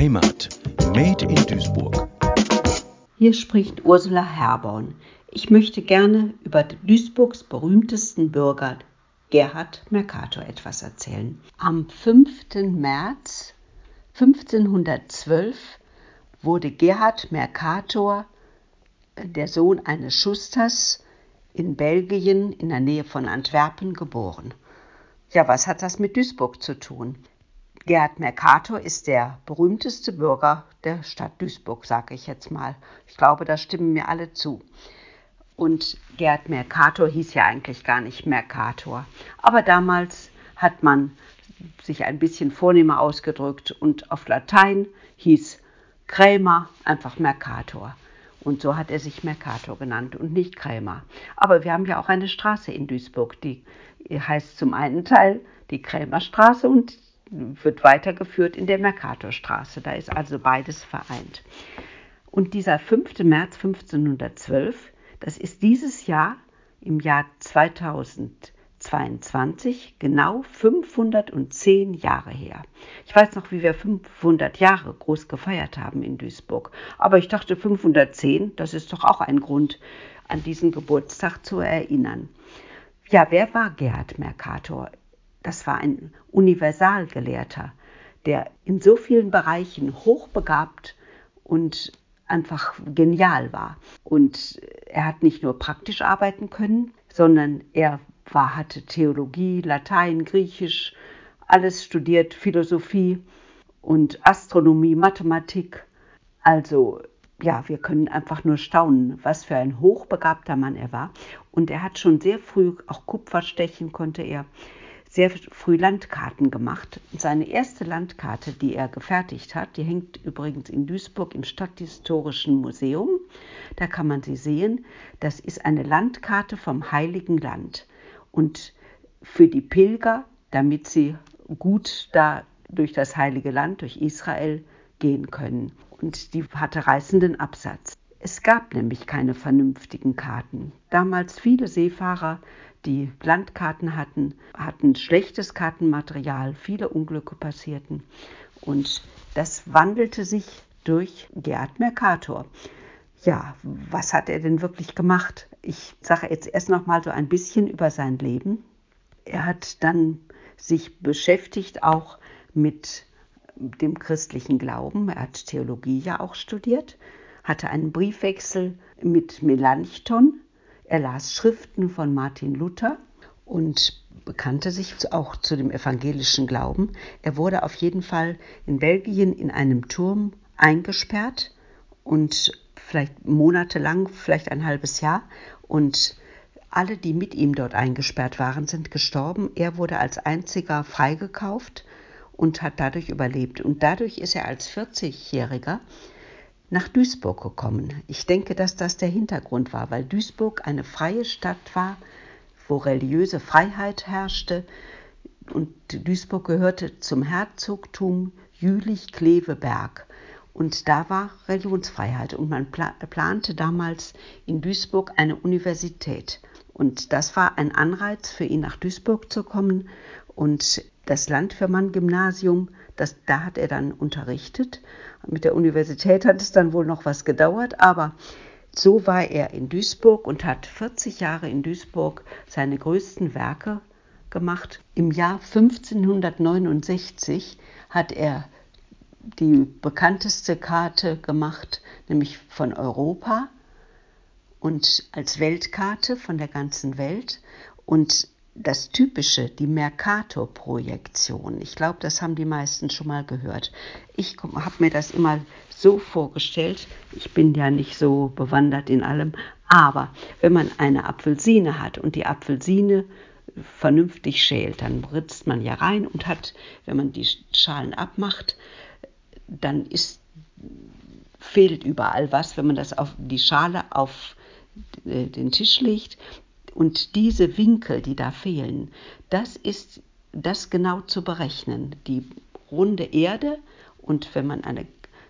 Heimat. Made in Duisburg. Hier spricht Ursula Herborn. Ich möchte gerne über Duisburgs berühmtesten Bürger, Gerhard Mercator, etwas erzählen. Am 5. März 1512 wurde Gerhard Mercator, der Sohn eines Schusters, in Belgien in der Nähe von Antwerpen geboren. Ja, was hat das mit Duisburg zu tun? Gerhard Mercator ist der berühmteste Bürger der Stadt Duisburg, sage ich jetzt mal. Ich glaube, da stimmen mir alle zu. Und Gerhard Mercator hieß ja eigentlich gar nicht Mercator. Aber damals hat man sich ein bisschen vornehmer ausgedrückt und auf Latein hieß Krämer einfach Mercator. Und so hat er sich Mercator genannt und nicht Krämer. Aber wir haben ja auch eine Straße in Duisburg, die heißt zum einen Teil die Krämerstraße und wird weitergeführt in der Mercatorstraße. Da ist also beides vereint. Und dieser 5. März 1512, das ist dieses Jahr im Jahr 2022 genau 510 Jahre her. Ich weiß noch, wie wir 500 Jahre groß gefeiert haben in Duisburg. Aber ich dachte 510, das ist doch auch ein Grund, an diesen Geburtstag zu erinnern. Ja, wer war Gerhard Mercator? Das war ein Universalgelehrter, der in so vielen Bereichen hochbegabt und einfach genial war. Und er hat nicht nur praktisch arbeiten können, sondern er war, hatte Theologie, Latein, Griechisch, alles studiert, Philosophie und Astronomie, Mathematik. Also ja, wir können einfach nur staunen, was für ein hochbegabter Mann er war. Und er hat schon sehr früh, auch Kupferstechen konnte er, sehr früh Landkarten gemacht. Seine erste Landkarte, die er gefertigt hat, die hängt übrigens in Duisburg im Stadthistorischen Museum. Da kann man sie sehen. Das ist eine Landkarte vom Heiligen Land. Und für die Pilger, damit sie gut da durch das Heilige Land, durch Israel gehen können und die hatte reißenden Absatz. Es gab nämlich keine vernünftigen Karten. Damals viele Seefahrer, die Landkarten hatten, hatten schlechtes Kartenmaterial, viele Unglücke passierten und das wandelte sich durch Gerhard Mercator. Ja, was hat er denn wirklich gemacht? Ich sage jetzt erst noch mal so ein bisschen über sein Leben. Er hat dann sich beschäftigt auch mit dem christlichen Glauben. Er hat Theologie ja auch studiert, hatte einen Briefwechsel mit Melanchthon. Er las Schriften von Martin Luther und bekannte sich auch zu dem evangelischen Glauben. Er wurde auf jeden Fall in Belgien in einem Turm eingesperrt und vielleicht monatelang, vielleicht ein halbes Jahr. Und alle, die mit ihm dort eingesperrt waren, sind gestorben. Er wurde als einziger freigekauft und hat dadurch überlebt. Und dadurch ist er als 40-Jähriger nach Duisburg gekommen. Ich denke, dass das der Hintergrund war, weil Duisburg eine freie Stadt war, wo religiöse Freiheit herrschte. Und Duisburg gehörte zum Herzogtum Jülich-Kleveberg. Und da war Religionsfreiheit. Und man plante damals in Duisburg eine Universität. Und das war ein Anreiz für ihn, nach Duisburg zu kommen. Und das Landvermann-Gymnasium, das, da hat er dann unterrichtet. Mit der Universität hat es dann wohl noch was gedauert, aber so war er in Duisburg und hat 40 Jahre in Duisburg seine größten Werke gemacht. Im Jahr 1569 hat er die bekannteste Karte gemacht, nämlich von Europa und als Weltkarte von der ganzen Welt. Und das Typische, die Mercator-Projektion. Ich glaube, das haben die meisten schon mal gehört. Ich habe mir das immer so vorgestellt. Ich bin ja nicht so bewandert in allem. Aber wenn man eine Apfelsine hat und die Apfelsine vernünftig schält, dann ritzt man ja rein und hat, wenn man die Schalen abmacht, dann ist, fehlt überall was. Wenn man das auf die Schale auf äh, den Tisch legt, und diese Winkel, die da fehlen, das ist das genau zu berechnen. Die runde Erde und wenn man eine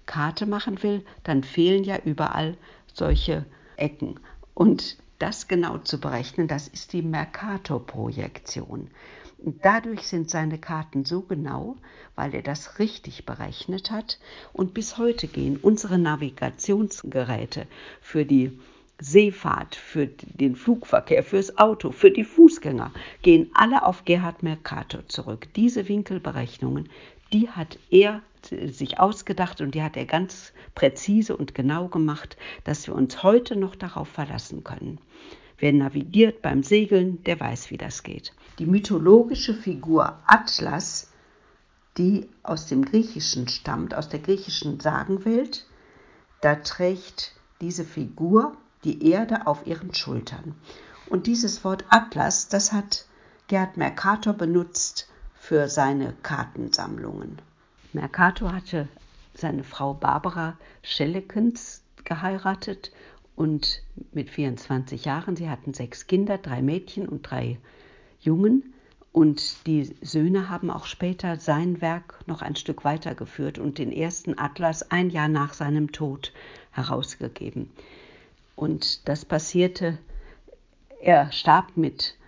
Karte machen will, dann fehlen ja überall solche Ecken. Und das genau zu berechnen, das ist die Mercator-Projektion. Dadurch sind seine Karten so genau, weil er das richtig berechnet hat. Und bis heute gehen unsere Navigationsgeräte für die Seefahrt, für den Flugverkehr, fürs Auto, für die Fußgänger, gehen alle auf Gerhard Mercator zurück. Diese Winkelberechnungen, die hat er sich ausgedacht und die hat er ganz präzise und genau gemacht, dass wir uns heute noch darauf verlassen können. Wer navigiert beim Segeln, der weiß, wie das geht. Die mythologische Figur Atlas, die aus dem Griechischen stammt, aus der griechischen Sagenwelt, da trägt diese Figur die Erde auf ihren Schultern. Und dieses Wort Atlas, das hat Gerd Mercator benutzt für seine Kartensammlungen. Mercator hatte seine Frau Barbara Schellekens geheiratet und mit 24 Jahren, sie hatten sechs Kinder, drei Mädchen und drei Jungen. Und die Söhne haben auch später sein Werk noch ein Stück weitergeführt und den ersten Atlas ein Jahr nach seinem Tod herausgegeben. Und das passierte, er starb mit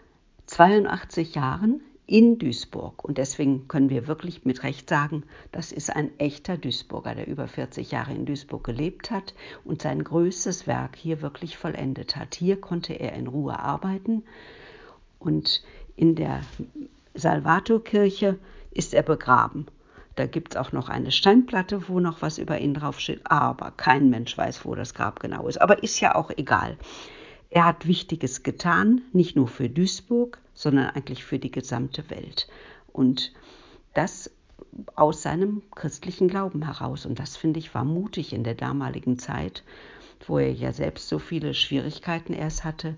82 Jahren in Duisburg. Und deswegen können wir wirklich mit Recht sagen, das ist ein echter Duisburger, der über 40 Jahre in Duisburg gelebt hat und sein größtes Werk hier wirklich vollendet hat. Hier konnte er in Ruhe arbeiten und in der Salvatorkirche ist er begraben. Da gibt es auch noch eine Steinplatte, wo noch was über ihn draufsteht, aber kein Mensch weiß, wo das Grab genau ist. Aber ist ja auch egal. Er hat Wichtiges getan, nicht nur für Duisburg, sondern eigentlich für die gesamte Welt. Und das aus seinem christlichen Glauben heraus. Und das finde ich war mutig in der damaligen Zeit, wo er ja selbst so viele Schwierigkeiten erst hatte.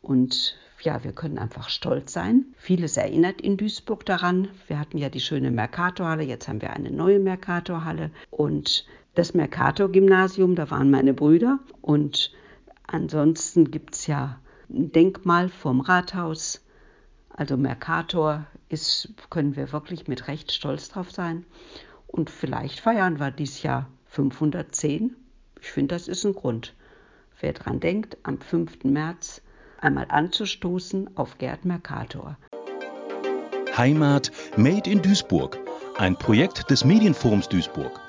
Und ja, wir können einfach stolz sein. Vieles erinnert in Duisburg daran. Wir hatten ja die schöne Mercatorhalle, jetzt haben wir eine neue Mercatorhalle. Und das Mercator-Gymnasium, da waren meine Brüder. Und ansonsten gibt es ja ein Denkmal vom Rathaus. Also Mercator ist, können wir wirklich mit Recht stolz drauf sein. Und vielleicht feiern wir dieses Jahr 510. Ich finde, das ist ein Grund. Wer dran denkt, am 5. März einmal anzustoßen auf Gerd Mercator. Heimat Made in Duisburg, ein Projekt des Medienforums Duisburg.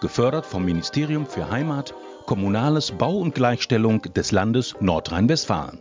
Gefördert vom Ministerium für Heimat, Kommunales Bau und Gleichstellung des Landes Nordrhein-Westfalen.